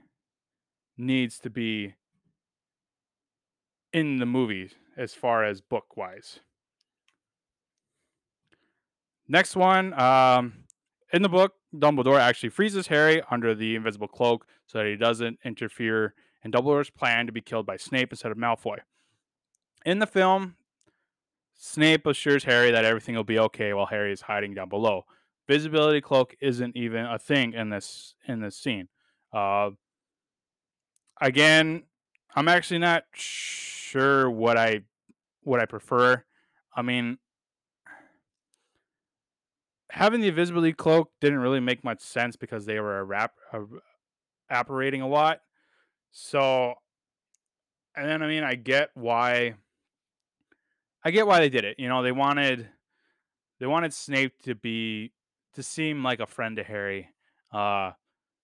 needs to be in the movies as far as book wise. Next one, um, in the book, Dumbledore actually freezes Harry under the invisible cloak so that he doesn't interfere in Dumbledore's plan to be killed by Snape instead of Malfoy. In the film, Snape assures Harry that everything will be okay while Harry is hiding down below. Visibility cloak isn't even a thing in this in this scene. Uh, again, I'm actually not sure what I what I prefer. I mean, having the invisibility cloak didn't really make much sense because they were a rap, a, apparating a lot. So, and then I mean, I get why. I get why they did it. You know, they wanted they wanted Snape to be to seem like a friend to Harry. Uh,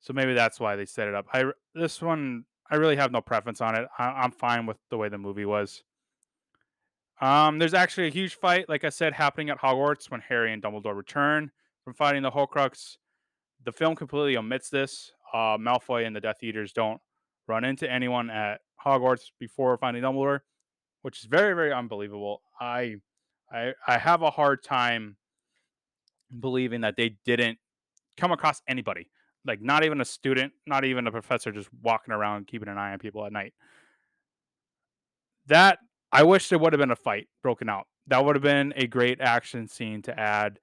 so maybe that's why they set it up. I this one I really have no preference on it. I, am fine with the way the movie was. Um, there's actually a huge fight, like I said, happening at Hogwarts when Harry and Dumbledore return from fighting the Horcrux. The film completely omits this. Uh, Malfoy and the Death Eaters don't run into anyone at Hogwarts before finding Dumbledore, which is very, very unbelievable. I, I, I have a hard time believing that they didn't come across anybody, like not even a student, not even a professor, just walking around keeping an eye on people at night. That I wish there would have been a fight broken out. That would have been a great action scene to add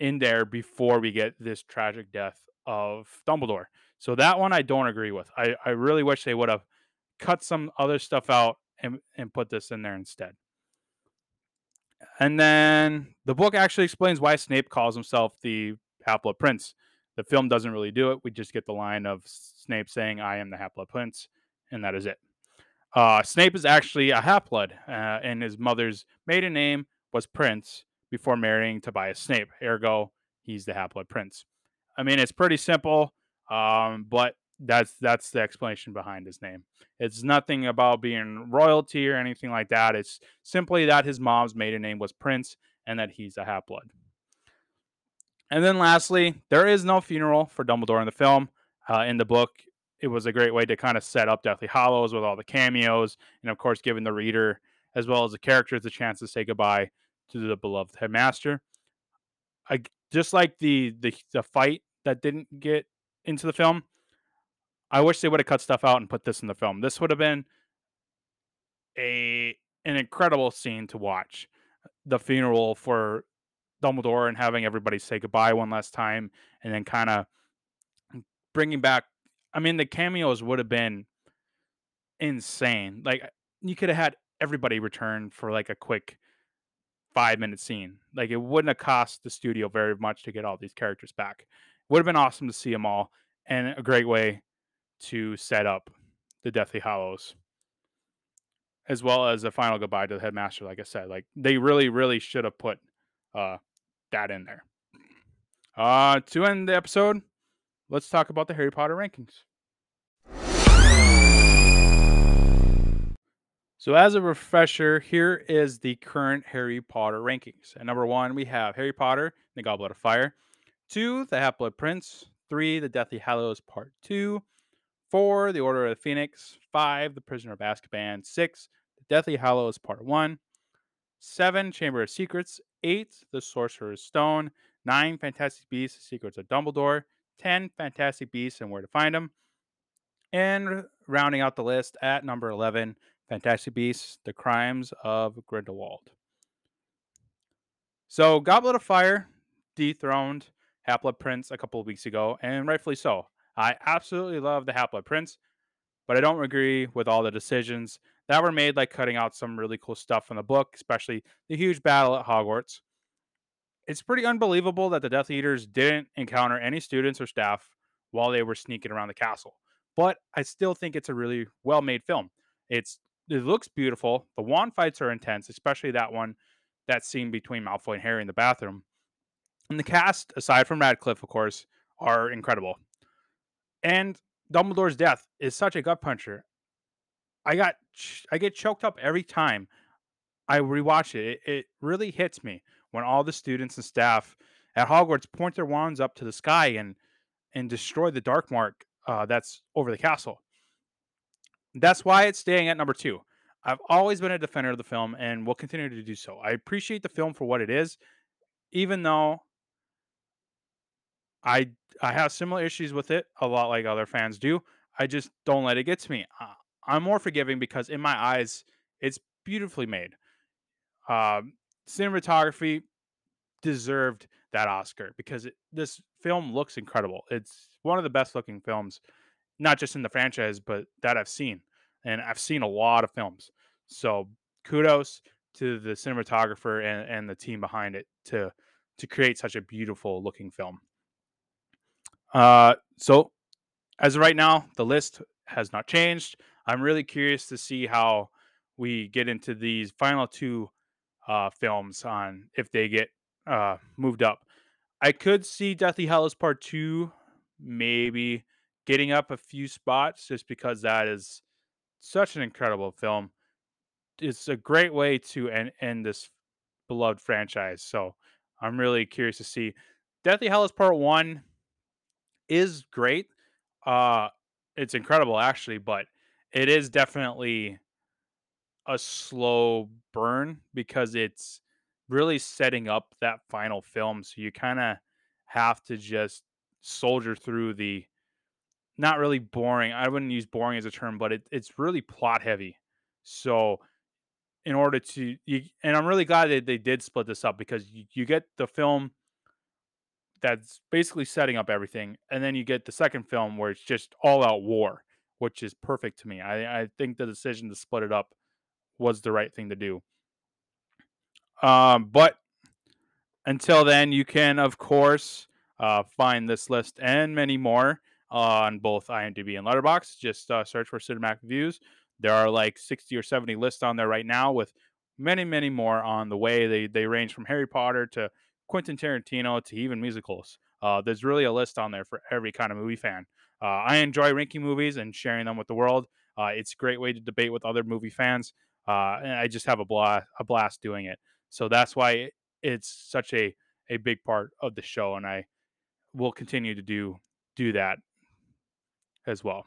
in there before we get this tragic death of Dumbledore. So that one I don't agree with. I, I really wish they would have cut some other stuff out and, and put this in there instead. And then the book actually explains why Snape calls himself the Half Blood Prince. The film doesn't really do it. We just get the line of Snape saying, I am the Half Blood Prince, and that is it. Uh, Snape is actually a half blood, uh, and his mother's maiden name was Prince before marrying Tobias Snape. Ergo, he's the half blood prince. I mean, it's pretty simple, um, but that's that's the explanation behind his name. It's nothing about being royalty or anything like that. It's simply that his mom's maiden name was Prince and that he's a half blood. And then lastly, there is no funeral for Dumbledore in the film. Uh, in the book, it was a great way to kind of set up Deathly Hallows with all the cameos, and of course, giving the reader as well as the characters a chance to say goodbye to the beloved headmaster. I just like the the the fight that didn't get into the film. I wish they would have cut stuff out and put this in the film. This would have been a an incredible scene to watch. The funeral for Dumbledore and having everybody say goodbye one last time, and then kind of bringing back I mean, the cameos would have been insane. Like you could have had everybody return for like a quick five minute scene. Like it wouldn't have cost the studio very much to get all these characters back. Would have been awesome to see them all, and a great way to set up the Deathly Hallows, as well as a final goodbye to the headmaster. Like I said, like they really, really should have put uh, that in there. Uh, to end the episode, let's talk about the Harry Potter rankings. So, as a refresher, here is the current Harry Potter rankings. At number one, we have Harry Potter, the Goblet of Fire. Two, The Half Blood Prince. Three, The Deathly Hallows Part Two. Four, The Order of the Phoenix. Five, The Prisoner of Azkaban. Six, The Deathly Hallows Part One. Seven, Chamber of Secrets. Eight, The Sorcerer's Stone. Nine, Fantastic Beasts: Secrets of Dumbledore. 10 Fantastic Beasts and Where to Find Them. And rounding out the list at number 11, Fantastic Beasts, The Crimes of Grindelwald. So, Goblet of Fire dethroned Half-Blood Prince a couple of weeks ago, and rightfully so. I absolutely love the Half-Blood Prince, but I don't agree with all the decisions that were made, like cutting out some really cool stuff from the book, especially the huge battle at Hogwarts it's pretty unbelievable that the Death Eaters didn't encounter any students or staff while they were sneaking around the castle. But I still think it's a really well made film. It's it looks beautiful. The wand fights are intense, especially that one that scene between Malfoy and Harry in the bathroom. And the cast, aside from Radcliffe, of course, are incredible. And Dumbledore's death is such a gut puncher. I got I get choked up every time I rewatch it. It, it really hits me when all the students and staff at Hogwarts point their wands up to the sky and and destroy the dark mark uh, that's over the castle. That's why it's staying at number two. I've always been a defender of the film and will continue to do so. I appreciate the film for what it is, even though I I have similar issues with it, a lot like other fans do. I just don't let it get to me. I'm more forgiving because in my eyes, it's beautifully made. Um, cinematography deserved that Oscar because it, this film looks incredible. It's one of the best looking films, not just in the franchise, but that I've seen. And I've seen a lot of films. So kudos to the cinematographer and, and the team behind it to to create such a beautiful looking film. Uh, so as of right now, the list has not changed. I'm really curious to see how we get into these final two uh, films on if they get uh, moved up. I could see Deathly Hallows Part Two maybe getting up a few spots just because that is such an incredible film. It's a great way to end, end this beloved franchise. So I'm really curious to see. Deathly Hallows Part One is great. Uh, it's incredible actually, but it is definitely a slow burn because it's really setting up that final film. So you kind of have to just soldier through the not really boring. I wouldn't use boring as a term, but it, it's really plot heavy. So in order to you, and I'm really glad that they did split this up because you, you get the film that's basically setting up everything, and then you get the second film where it's just all out war, which is perfect to me. I, I think the decision to split it up was the right thing to do. Um, but until then, you can, of course, uh, find this list and many more on both IMDb and Letterboxd. Just uh, search for Cinematic Reviews. There are like 60 or 70 lists on there right now with many, many more on the way. They, they range from Harry Potter to Quentin Tarantino to even musicals. Uh, there's really a list on there for every kind of movie fan. Uh, I enjoy ranking movies and sharing them with the world. Uh, it's a great way to debate with other movie fans. Uh, and I just have a blast, a blast doing it. So that's why it's such a, a big part of the show. And I will continue to do, do that as well.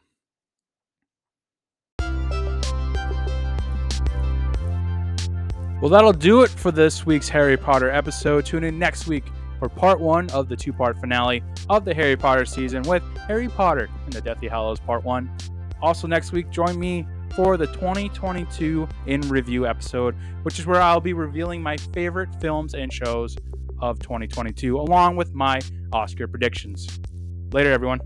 Well, that'll do it for this week's Harry Potter episode. Tune in next week for part one of the two part finale of the Harry Potter season with Harry Potter and the Deathly Hallows Part 1. Also, next week, join me for the 2022 in review episode, which is where I'll be revealing my favorite films and shows of 2022, along with my Oscar predictions. Later, everyone.